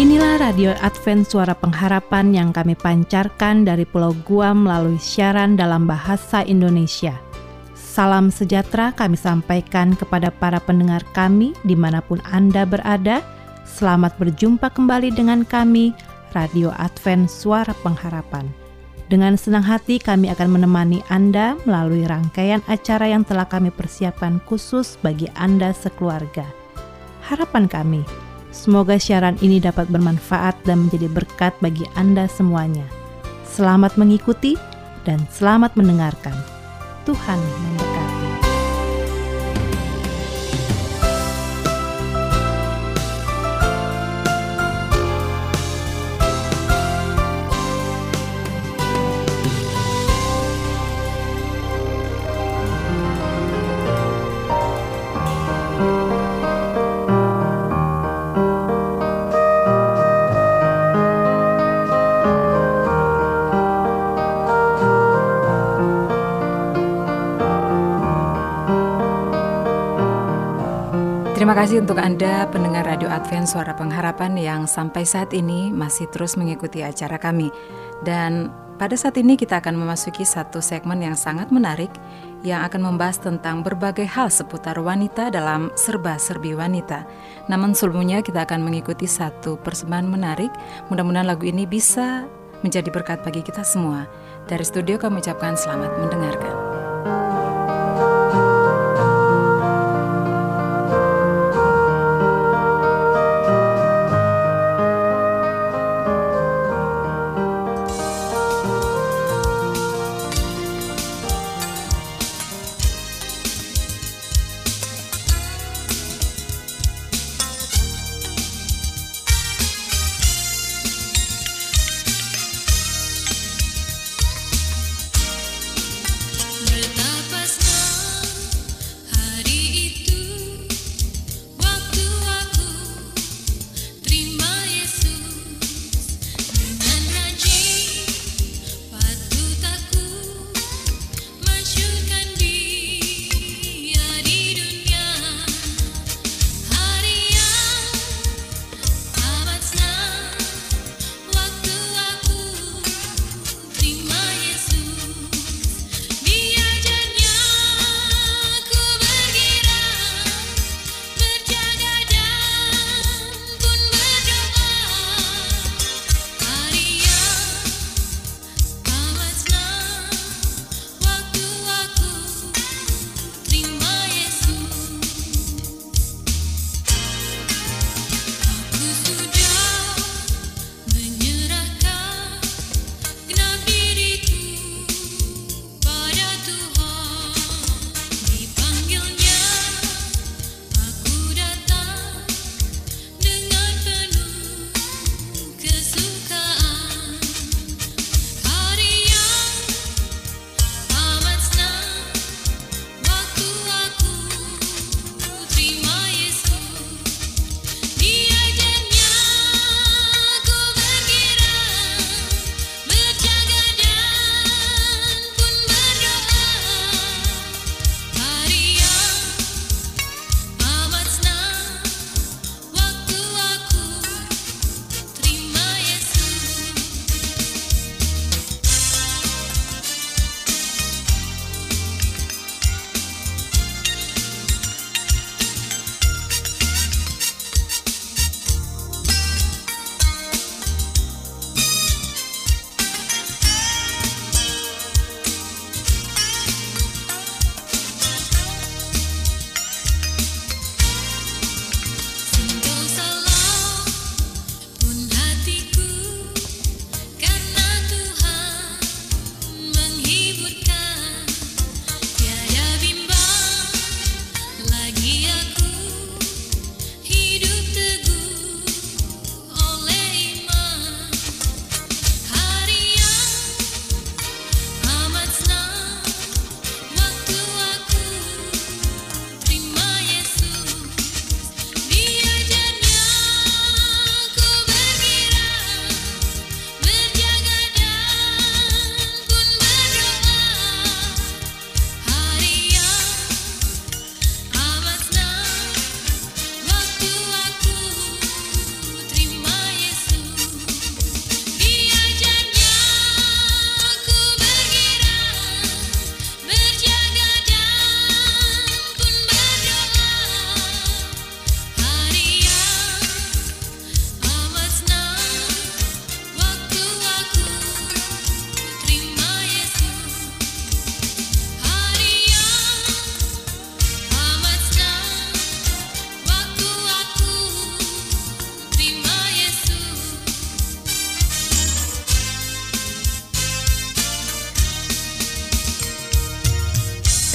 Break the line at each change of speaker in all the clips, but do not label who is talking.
Inilah Radio Advent Suara Pengharapan yang kami pancarkan dari Pulau Guam melalui siaran dalam bahasa Indonesia. Salam sejahtera kami sampaikan kepada para pendengar kami di mana pun Anda berada. Selamat berjumpa kembali dengan kami, Radio Advent Suara Pengharapan. Dengan senang hati kami akan menemani Anda melalui rangkaian acara yang telah kami persiapkan khusus bagi Anda sekeluarga. Harapan kami, semoga siaran ini dapat bermanfaat dan menjadi berkat bagi Anda semuanya. Selamat mengikuti dan selamat mendengarkan. Tuhan memberkati.
Kasih untuk Anda pendengar Radio Advent Suara Pengharapan yang sampai saat ini masih terus mengikuti acara kami. Dan pada saat ini kita akan memasuki satu segmen yang sangat menarik yang akan membahas tentang berbagai hal seputar wanita dalam serba-serbi wanita. Namun sebelumnya kita akan mengikuti satu persembahan menarik. Mudah-mudahan lagu ini bisa menjadi berkat bagi kita semua. Dari studio kami ucapkan selamat mendengarkan.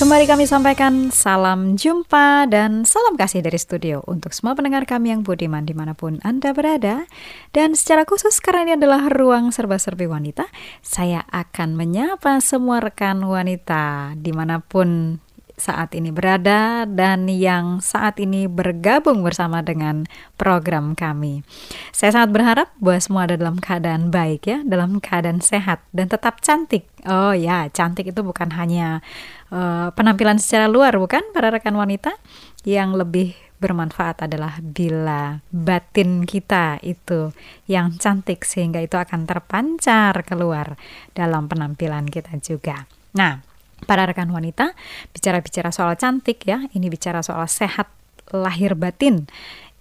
Kembali kami sampaikan salam jumpa dan salam kasih dari studio untuk semua pendengar kami yang budiman di mana pun Anda berada. Dan secara khusus karena ini adalah ruang serba-serbi wanita, saya akan menyapa semua rekan wanita di mana pun saat ini berada dan yang saat ini bergabung bersama dengan program kami. Saya sangat berharap bahwa semua ada dalam keadaan baik ya, dalam keadaan sehat dan tetap cantik. Oh ya, cantik itu bukan hanya uh, penampilan secara luar bukan para rekan wanita yang lebih bermanfaat adalah bila batin kita itu yang cantik sehingga itu akan terpancar keluar dalam penampilan kita juga. Nah, para rekan wanita, bicara-bicara soal cantik ya, ini bicara soal sehat lahir batin.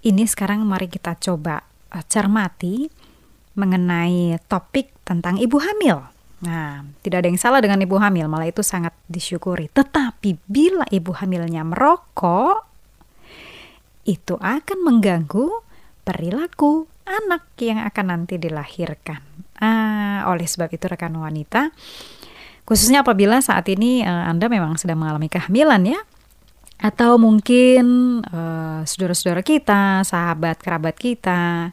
Ini sekarang mari kita coba uh, cermati mengenai topik tentang ibu hamil. Nah, tidak ada yang salah dengan ibu hamil, malah itu sangat disyukuri. Tetapi bila ibu hamilnya merokok, itu akan mengganggu perilaku anak yang akan nanti dilahirkan. Ah, oleh sebab itu rekan wanita, Khususnya apabila saat ini uh, Anda memang sedang mengalami kehamilan ya. Atau mungkin uh, saudara-saudara kita, sahabat kerabat kita.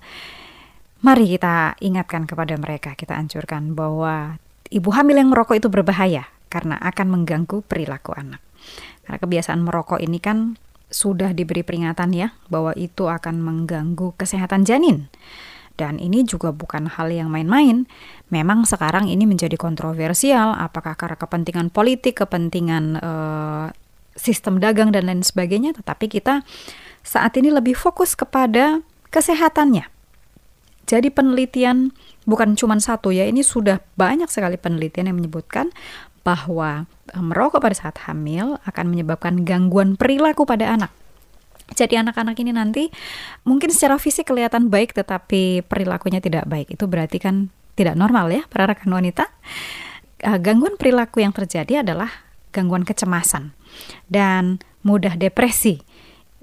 Mari kita ingatkan kepada mereka, kita anjurkan bahwa ibu hamil yang merokok itu berbahaya karena akan mengganggu perilaku anak. Karena kebiasaan merokok ini kan sudah diberi peringatan ya bahwa itu akan mengganggu kesehatan janin. Dan ini juga bukan hal yang main-main. Memang sekarang ini menjadi kontroversial, apakah karena kepentingan politik, kepentingan uh, sistem dagang dan lain sebagainya, tetapi kita saat ini lebih fokus kepada kesehatannya. Jadi penelitian bukan cuma satu ya, ini sudah banyak sekali penelitian yang menyebutkan bahwa eh, merokok pada saat hamil akan menyebabkan gangguan perilaku pada anak. Jadi anak-anak ini nanti mungkin secara fisik kelihatan baik tetapi perilakunya tidak baik. Itu berarti kan tidak normal ya para rekan wanita. Uh, gangguan perilaku yang terjadi adalah gangguan kecemasan dan mudah depresi.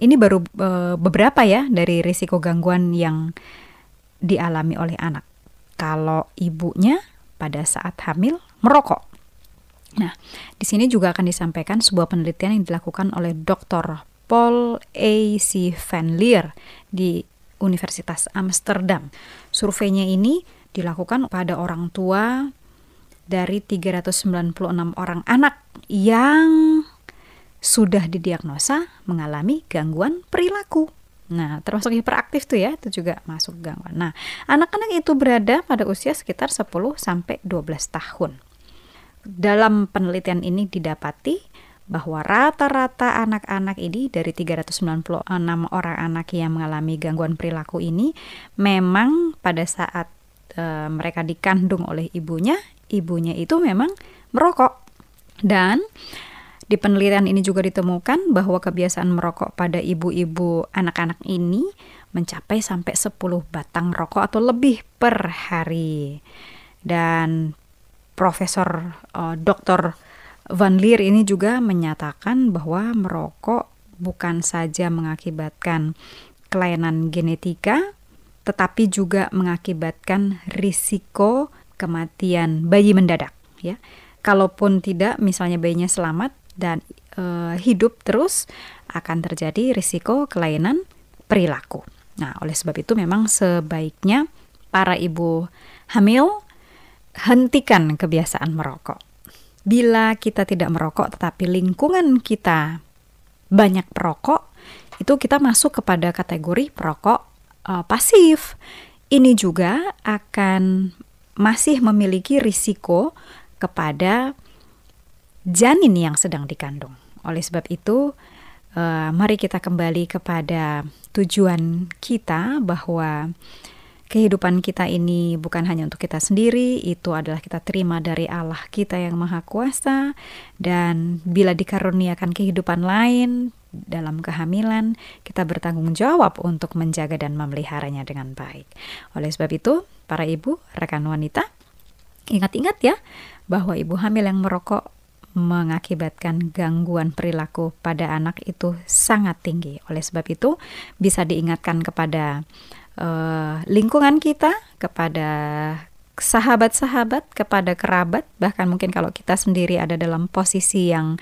Ini baru uh, beberapa ya dari risiko gangguan yang dialami oleh anak. Kalau ibunya pada saat hamil merokok. Nah, di sini juga akan disampaikan sebuah penelitian yang dilakukan oleh Dr. Paul A. C. Van Leer di Universitas Amsterdam. Surveinya ini dilakukan pada orang tua dari 396 orang anak yang sudah didiagnosa mengalami gangguan perilaku. Nah, termasuk hiperaktif tuh ya, itu juga masuk gangguan. Nah, anak-anak itu berada pada usia sekitar 10 sampai 12 tahun. Dalam penelitian ini didapati bahwa rata-rata anak-anak ini dari 396 orang anak yang mengalami gangguan perilaku ini memang pada saat e, mereka dikandung oleh ibunya, ibunya itu memang merokok. Dan di penelitian ini juga ditemukan bahwa kebiasaan merokok pada ibu-ibu anak-anak ini mencapai sampai 10 batang rokok atau lebih per hari. Dan Profesor uh, Dr. Van Leer ini juga menyatakan bahwa merokok bukan saja mengakibatkan kelainan genetika, tetapi juga mengakibatkan risiko kematian bayi mendadak. Ya, kalaupun tidak, misalnya bayinya selamat dan e, hidup terus, akan terjadi risiko kelainan perilaku. Nah, oleh sebab itu memang sebaiknya para ibu hamil hentikan kebiasaan merokok. Bila kita tidak merokok tetapi lingkungan kita banyak perokok, itu kita masuk kepada kategori perokok uh, pasif. Ini juga akan masih memiliki risiko kepada janin yang sedang dikandung. Oleh sebab itu, uh, mari kita kembali kepada tujuan kita bahwa kehidupan kita ini bukan hanya untuk kita sendiri, itu adalah kita terima dari Allah kita yang Maha Kuasa, dan bila dikaruniakan kehidupan lain dalam kehamilan, kita bertanggung jawab untuk menjaga dan memeliharanya dengan baik. Oleh sebab itu, para ibu, rekan wanita, ingat-ingat ya bahwa ibu hamil yang merokok mengakibatkan gangguan perilaku pada anak itu sangat tinggi. Oleh sebab itu, bisa diingatkan kepada uh, lingkungan kita, kepada sahabat-sahabat, kepada kerabat, bahkan mungkin kalau kita sendiri ada dalam posisi yang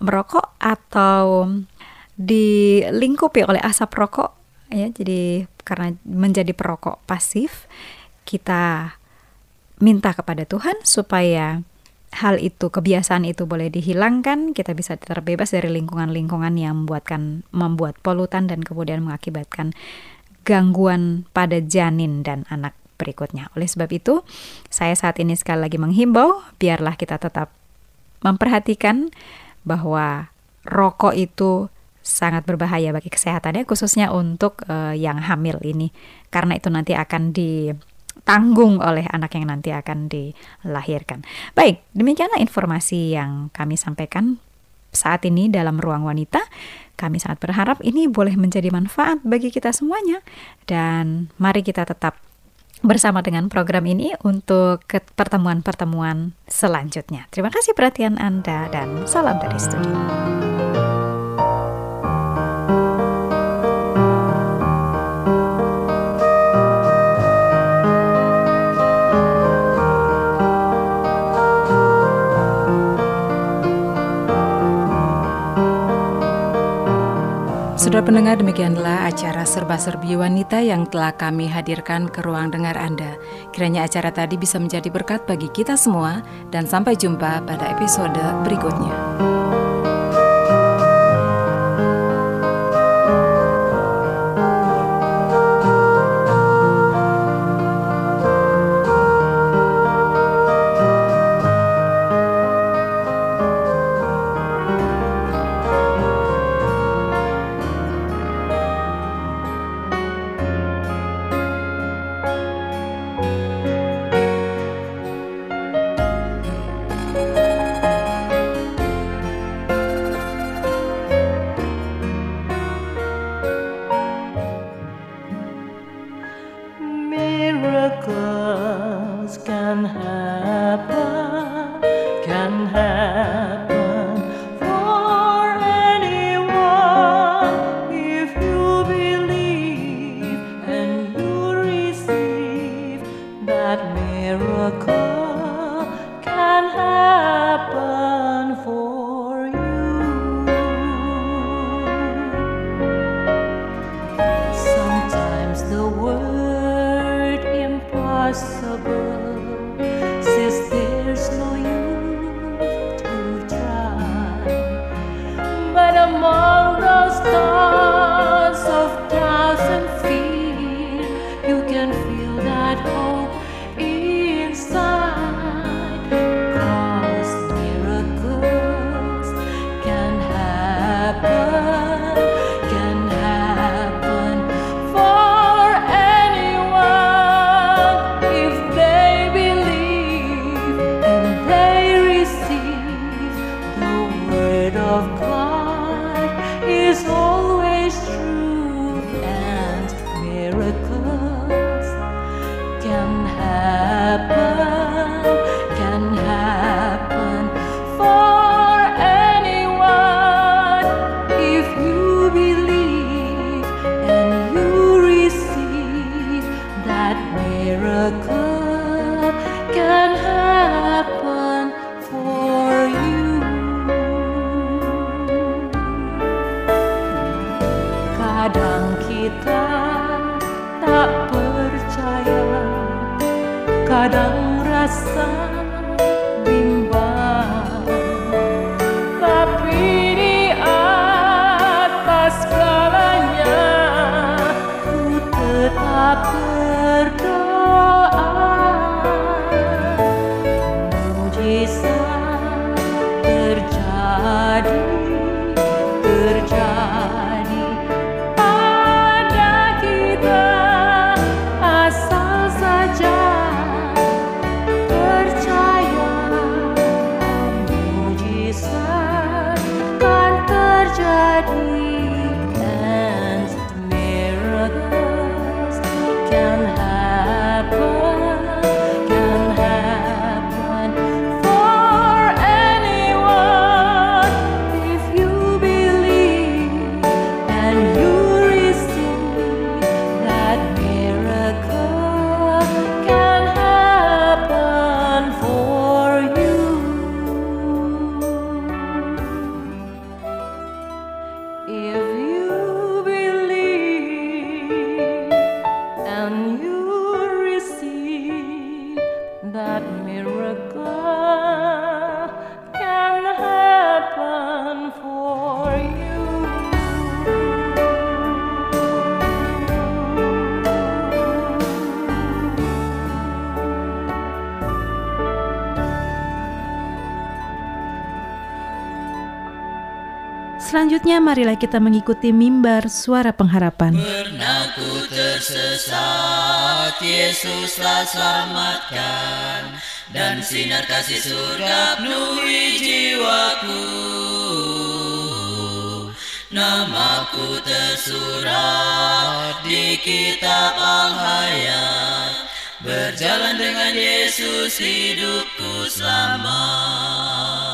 merokok atau dilingkupi oleh asap rokok ya jadi karena menjadi perokok pasif kita minta kepada Tuhan supaya hal itu kebiasaan itu boleh dihilangkan kita bisa terbebas dari lingkungan-lingkungan yang membuatkan membuat polutan dan kemudian mengakibatkan gangguan pada janin dan anak berikutnya. Oleh sebab itu, saya saat ini sekali lagi menghimbau biarlah kita tetap memperhatikan bahwa rokok itu sangat berbahaya bagi kesehatannya khususnya untuk uh, yang hamil ini karena itu nanti akan ditanggung oleh anak yang nanti akan dilahirkan. Baik, demikianlah informasi yang kami sampaikan saat ini dalam ruang wanita. Kami sangat berharap ini boleh menjadi manfaat bagi kita semuanya dan mari kita tetap bersama dengan program ini untuk pertemuan-pertemuan selanjutnya. Terima kasih perhatian Anda dan salam dari studio.
Saudara pendengar demikianlah acara serba-serbi wanita yang telah kami hadirkan ke ruang dengar Anda. Kiranya acara tadi bisa menjadi berkat bagi kita semua dan sampai jumpa pada episode berikutnya.
kadang rasa Selanjutnya marilah kita mengikuti mimbar suara pengharapan.
Pernah ku tersesat, Yesuslah selamatkan, dan sinar kasih surga penuhi jiwaku. Namaku tersurat di kitab Al-Hayat, berjalan dengan Yesus hidupku selamat.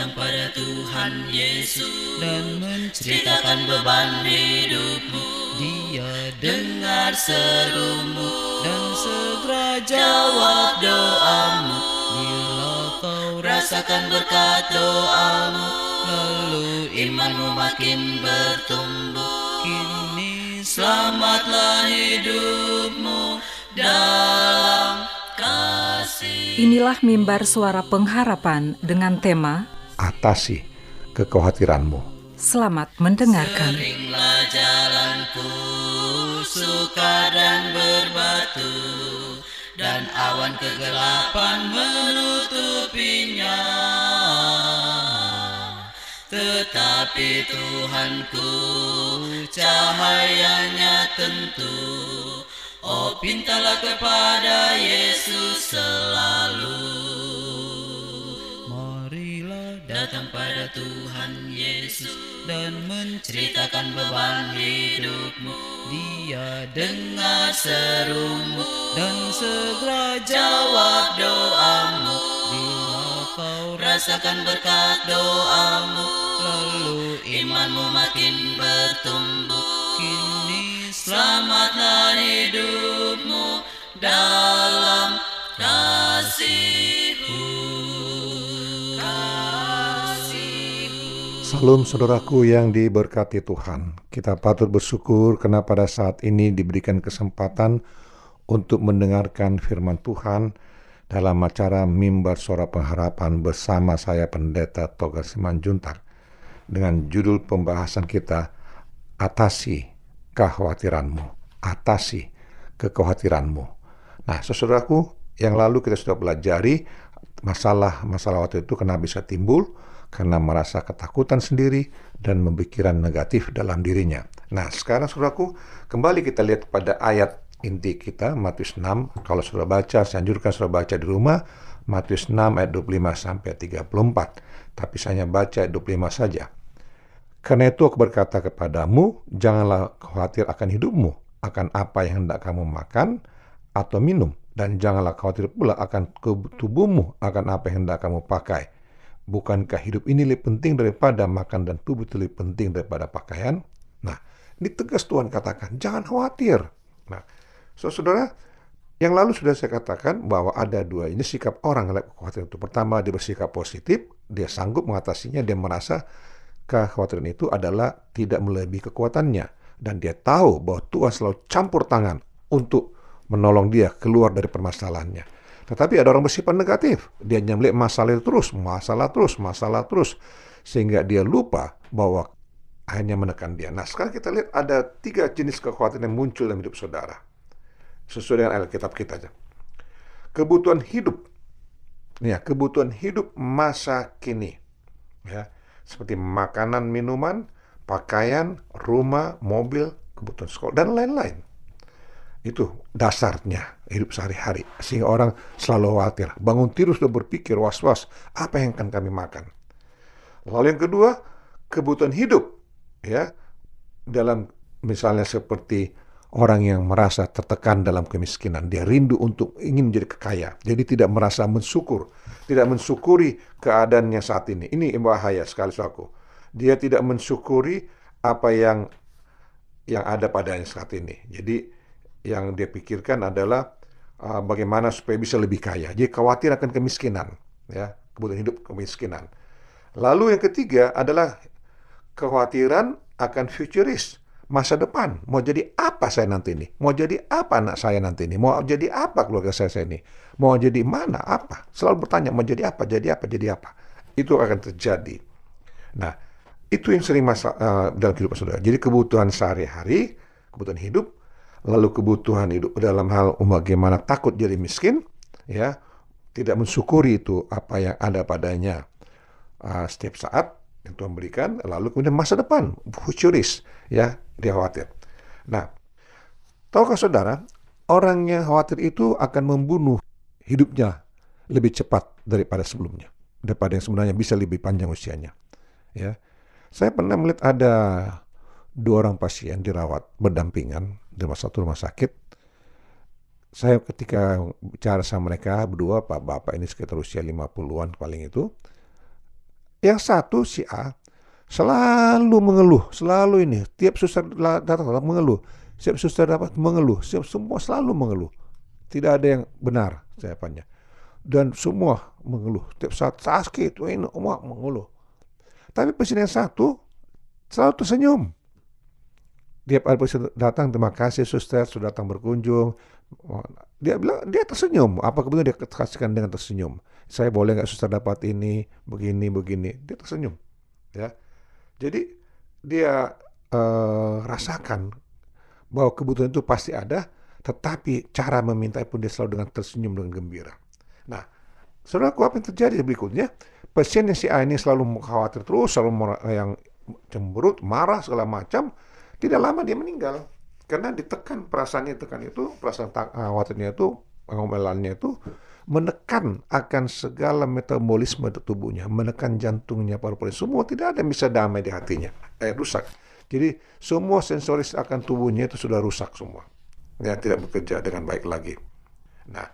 Datang pada Tuhan Yesus dan menceritakan beban hidupmu. Dia dengar serumu dan segera jawab doamu. Bila kau rasakan berkat doamu, lalu imanmu makin bertumbuh. Kini selamatlah hidupmu dalam kasih.
Inilah mimbar suara pengharapan dengan tema
Atasi kekhawatiranmu.
Selamat mendengarkan.
Seringlah jalanku sukar dan berbatu dan awan kegelapan menutupinya. Tetapi Tuhanku cahayanya tentu. Oh pintalah kepada Yesus selalu. Tuhan Yesus dan menceritakan beban hidupmu. Dia dengar serumu dan segera jawab doamu. Bila kau rasakan berkat doamu, lalu imanmu makin bertumbuh. Kini selamatlah hidupmu dalam kasihku.
Salam saudaraku yang diberkati Tuhan. Kita patut bersyukur karena pada saat ini diberikan kesempatan untuk mendengarkan firman Tuhan dalam acara Mimbar Suara Pengharapan bersama saya Pendeta Toga Simanjuntak dengan judul pembahasan kita Atasi Kekhawatiranmu. Atasi kekhawatiranmu. Nah, saudaraku, yang lalu kita sudah pelajari masalah-masalah waktu itu kenapa bisa timbul karena merasa ketakutan sendiri dan memikirkan negatif dalam dirinya. Nah, sekarang saudaraku, kembali kita lihat pada ayat inti kita, Matius 6. Kalau sudah baca, saya anjurkan sudah baca di rumah, Matius 6 ayat 25 sampai 34. Tapi saya baca ayat 25 saja. Karena itu aku berkata kepadamu, janganlah khawatir akan hidupmu, akan apa yang hendak kamu makan atau minum, dan janganlah khawatir pula akan tubuhmu, akan apa yang hendak kamu pakai. Bukankah hidup ini lebih penting daripada makan dan tubuh itu lebih penting daripada pakaian? Nah, ini tegas Tuhan katakan, jangan khawatir. Nah, so, saudara, yang lalu sudah saya katakan bahwa ada dua ini sikap orang yang khawatir itu. Pertama, dia bersikap positif, dia sanggup mengatasinya, dia merasa kekhawatiran itu adalah tidak melebihi kekuatannya. Dan dia tahu bahwa Tuhan selalu campur tangan untuk menolong dia keluar dari permasalahannya. Tetapi ada orang bersifat negatif. Dia hanya melihat masalah itu terus, masalah terus, masalah terus. Sehingga dia lupa bahwa akhirnya menekan dia. Nah sekarang kita lihat ada tiga jenis kekhawatiran yang muncul dalam hidup saudara. Sesuai dengan Alkitab kita aja. Kebutuhan hidup. Ya, kebutuhan hidup masa kini. Ya, seperti makanan, minuman, pakaian, rumah, mobil, kebutuhan sekolah, dan lain-lain. Itu dasarnya hidup sehari-hari. Sehingga orang selalu khawatir. Bangun tidur sudah berpikir was-was, apa yang akan kami makan? Lalu yang kedua, kebutuhan hidup. ya Dalam misalnya seperti orang yang merasa tertekan dalam kemiskinan. Dia rindu untuk ingin menjadi kekaya. Jadi tidak merasa mensyukur. Tidak mensyukuri keadaannya saat ini. Ini bahaya sekali suaku. Dia tidak mensyukuri apa yang yang ada padanya saat ini. Jadi yang dia pikirkan adalah uh, bagaimana supaya bisa lebih kaya. Jadi khawatir akan kemiskinan, ya kebutuhan hidup kemiskinan. Lalu yang ketiga adalah kekhawatiran akan futuris masa depan. Mau jadi apa saya nanti ini? Mau jadi apa anak saya nanti ini? Mau jadi apa keluarga saya, saya ini? Mau jadi mana? Apa? Selalu bertanya mau jadi apa? Jadi apa? Jadi apa? Itu akan terjadi. Nah, itu yang sering masalah uh, dalam kehidupan saudara. Jadi kebutuhan sehari-hari, kebutuhan hidup, lalu kebutuhan hidup dalam hal bagaimana takut jadi miskin, ya tidak mensyukuri itu apa yang ada padanya uh, setiap saat, yang Tuhan berikan, lalu kemudian masa depan, futuris, ya, dia khawatir. Nah, tahukah saudara, orang yang khawatir itu akan membunuh hidupnya lebih cepat daripada sebelumnya, daripada yang sebenarnya bisa lebih panjang usianya. Ya, saya pernah melihat ada dua orang pasien dirawat berdampingan rumah satu rumah sakit. Saya ketika bicara sama mereka berdua, Pak Bapak ini sekitar usia 50-an paling itu, yang satu si A selalu mengeluh, selalu ini. Tiap suster datang mengeluh. Siap suster dapat mengeluh. Siap semua selalu mengeluh. Tidak ada yang benar jawabannya. Dan semua mengeluh. Tiap saat sakit, ini semua mengeluh. Tapi pasien yang satu selalu tersenyum. Dia pada datang, terima kasih suster sudah datang berkunjung. Dia bilang dia tersenyum. Apa kebetulan dia kasihkan dengan tersenyum saya boleh nggak suster dapat ini, begini, begini. Dia tersenyum. Ya. Jadi dia uh, rasakan bahwa kebutuhan itu pasti ada, tetapi cara meminta pun dia selalu dengan tersenyum dengan gembira. Nah, saudaraku apa yang terjadi berikutnya? Pasien yang si A ini selalu khawatir terus, selalu yang cemberut, marah segala macam. Tidak lama dia meninggal karena ditekan perasaannya tekan itu, perasaan khawatirnya itu, pengomelannya itu menekan akan segala metabolisme tubuhnya, menekan jantungnya, paru-paru, semua tidak ada yang bisa damai di hatinya, eh rusak. Jadi semua sensoris akan tubuhnya itu sudah rusak semua, ya tidak bekerja dengan baik lagi. Nah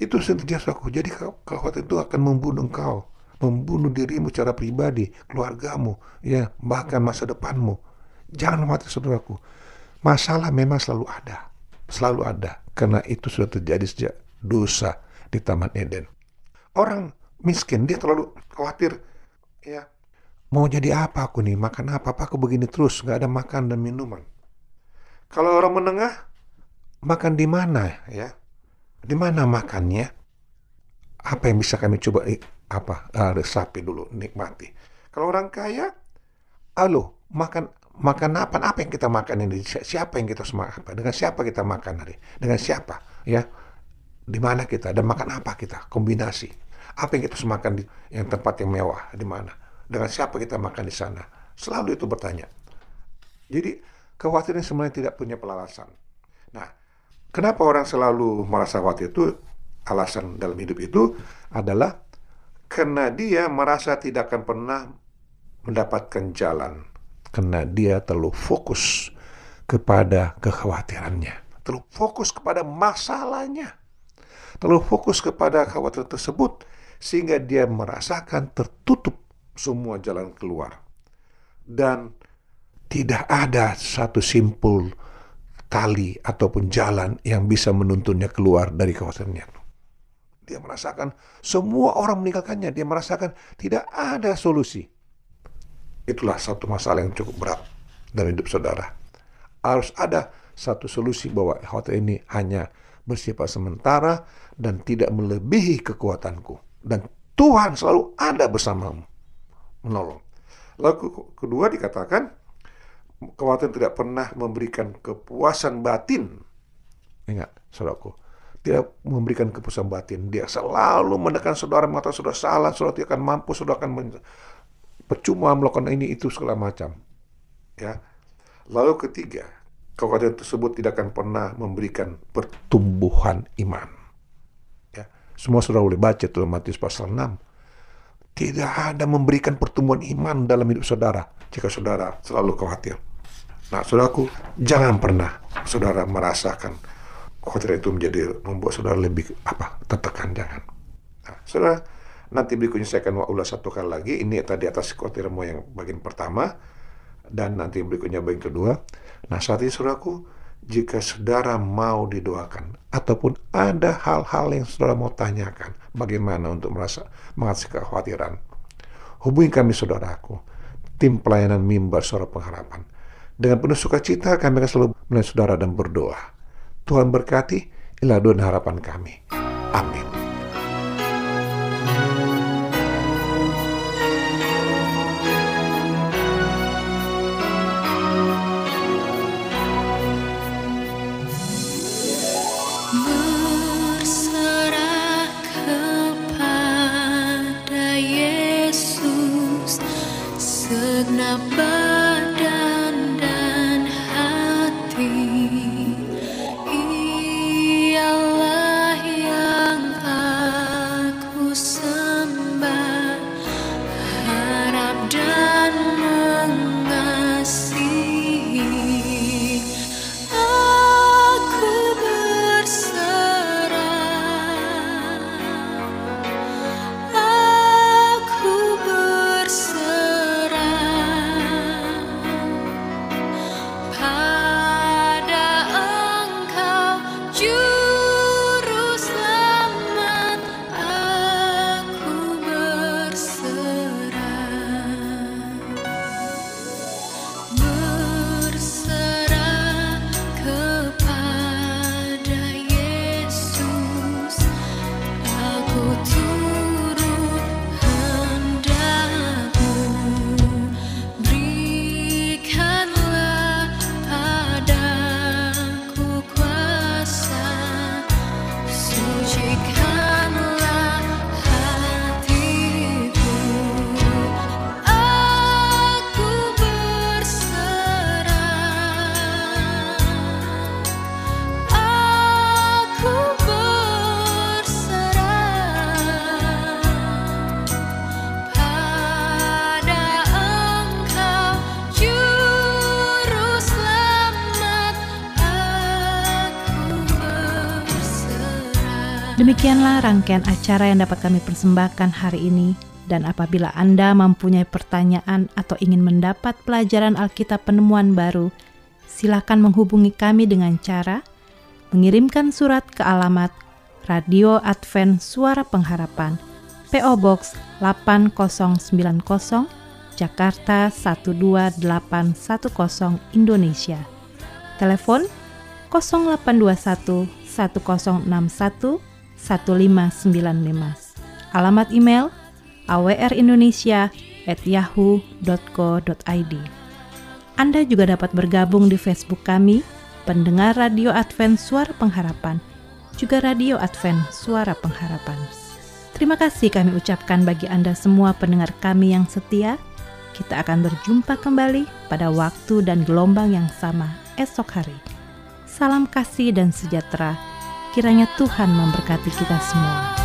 itu sentiasa aku. Jadi khawatir itu akan membunuh engkau, membunuh dirimu secara pribadi, keluargamu, ya bahkan masa depanmu. Jangan khawatir saudaraku. Masalah memang selalu ada, selalu ada, karena itu sudah terjadi sejak dosa di Taman Eden. Orang miskin dia terlalu khawatir ya mau jadi apa aku nih makan apa apa aku begini terus nggak ada makan dan minuman. Kalau orang menengah makan di mana ya? Di mana makannya? Apa yang bisa kami coba apa uh, resapi dulu nikmati. Kalau orang kaya, halo makan makan apa? Apa yang kita makan ini? Siapa yang kita makan? Dengan siapa kita makan hari? Dengan siapa? Ya, di mana kita dan makan apa kita kombinasi apa yang kita semakan di yang tempat yang mewah di mana dengan siapa kita makan di sana selalu itu bertanya jadi kekhawatiran sebenarnya tidak punya pelalasan nah kenapa orang selalu merasa khawatir itu alasan dalam hidup itu adalah karena dia merasa tidak akan pernah mendapatkan jalan karena dia terlalu fokus kepada kekhawatirannya terlalu fokus kepada masalahnya terlalu fokus kepada khawatir tersebut sehingga dia merasakan tertutup semua jalan keluar dan tidak ada satu simpul tali ataupun jalan yang bisa menuntunnya keluar dari khawatirnya. Dia merasakan semua orang meninggalkannya. Dia merasakan tidak ada solusi. Itulah satu masalah yang cukup berat dalam hidup saudara. Harus ada satu solusi bahwa khawatir ini hanya bersifat sementara dan tidak melebihi kekuatanku. Dan Tuhan selalu ada bersamamu, menolong. Lalu kedua dikatakan, kekhawatiran tidak pernah memberikan kepuasan batin. Ingat, saudaraku, tidak memberikan kepuasan batin. Dia selalu menekan saudara, mengatakan saudara salah, saudara tidak akan mampu, saudara akan percuma melakukan ini, itu, segala macam. Ya. Lalu ketiga, kekhawatiran tersebut tidak akan pernah memberikan pertumbuhan iman. Semua sudah boleh baca tuh Matius pasal 6. Tidak ada memberikan pertumbuhan iman dalam hidup saudara jika saudara selalu khawatir. Nah, saudaraku, jangan pernah saudara merasakan khawatir itu menjadi membuat saudara lebih apa tertekan jangan. Nah, saudara, nanti berikutnya saya akan ulas satu kali lagi. Ini tadi atas khawatirmu yang bagian pertama. Dan nanti berikutnya bagian kedua. Nah, saat ini saudaraku, jika saudara mau didoakan ataupun ada hal-hal yang saudara mau tanyakan bagaimana untuk merasa mengatasi kekhawatiran hubungi kami saudaraku. Tim pelayanan mimbar suara pengharapan. Dengan penuh sukacita kami akan selalu melayani saudara dan berdoa. Tuhan berkati doa dan harapan kami. Amin
Rangkaian acara yang dapat kami persembahkan hari ini. Dan apabila Anda mempunyai pertanyaan atau ingin mendapat pelajaran Alkitab penemuan baru, silakan menghubungi kami dengan cara mengirimkan surat ke alamat Radio Advent Suara Pengharapan, PO Box 8090, Jakarta 12810 Indonesia. Telepon 0821 1061 1595. Alamat email awrindonesia@yahoo.co.id. Anda juga dapat bergabung di Facebook kami, pendengar Radio Advent Suara Pengharapan, juga Radio Advent Suara Pengharapan. Terima kasih kami ucapkan bagi Anda semua pendengar kami yang setia. Kita akan berjumpa kembali pada waktu dan gelombang yang sama esok hari. Salam kasih dan sejahtera Kiranya Tuhan memberkati kita semua.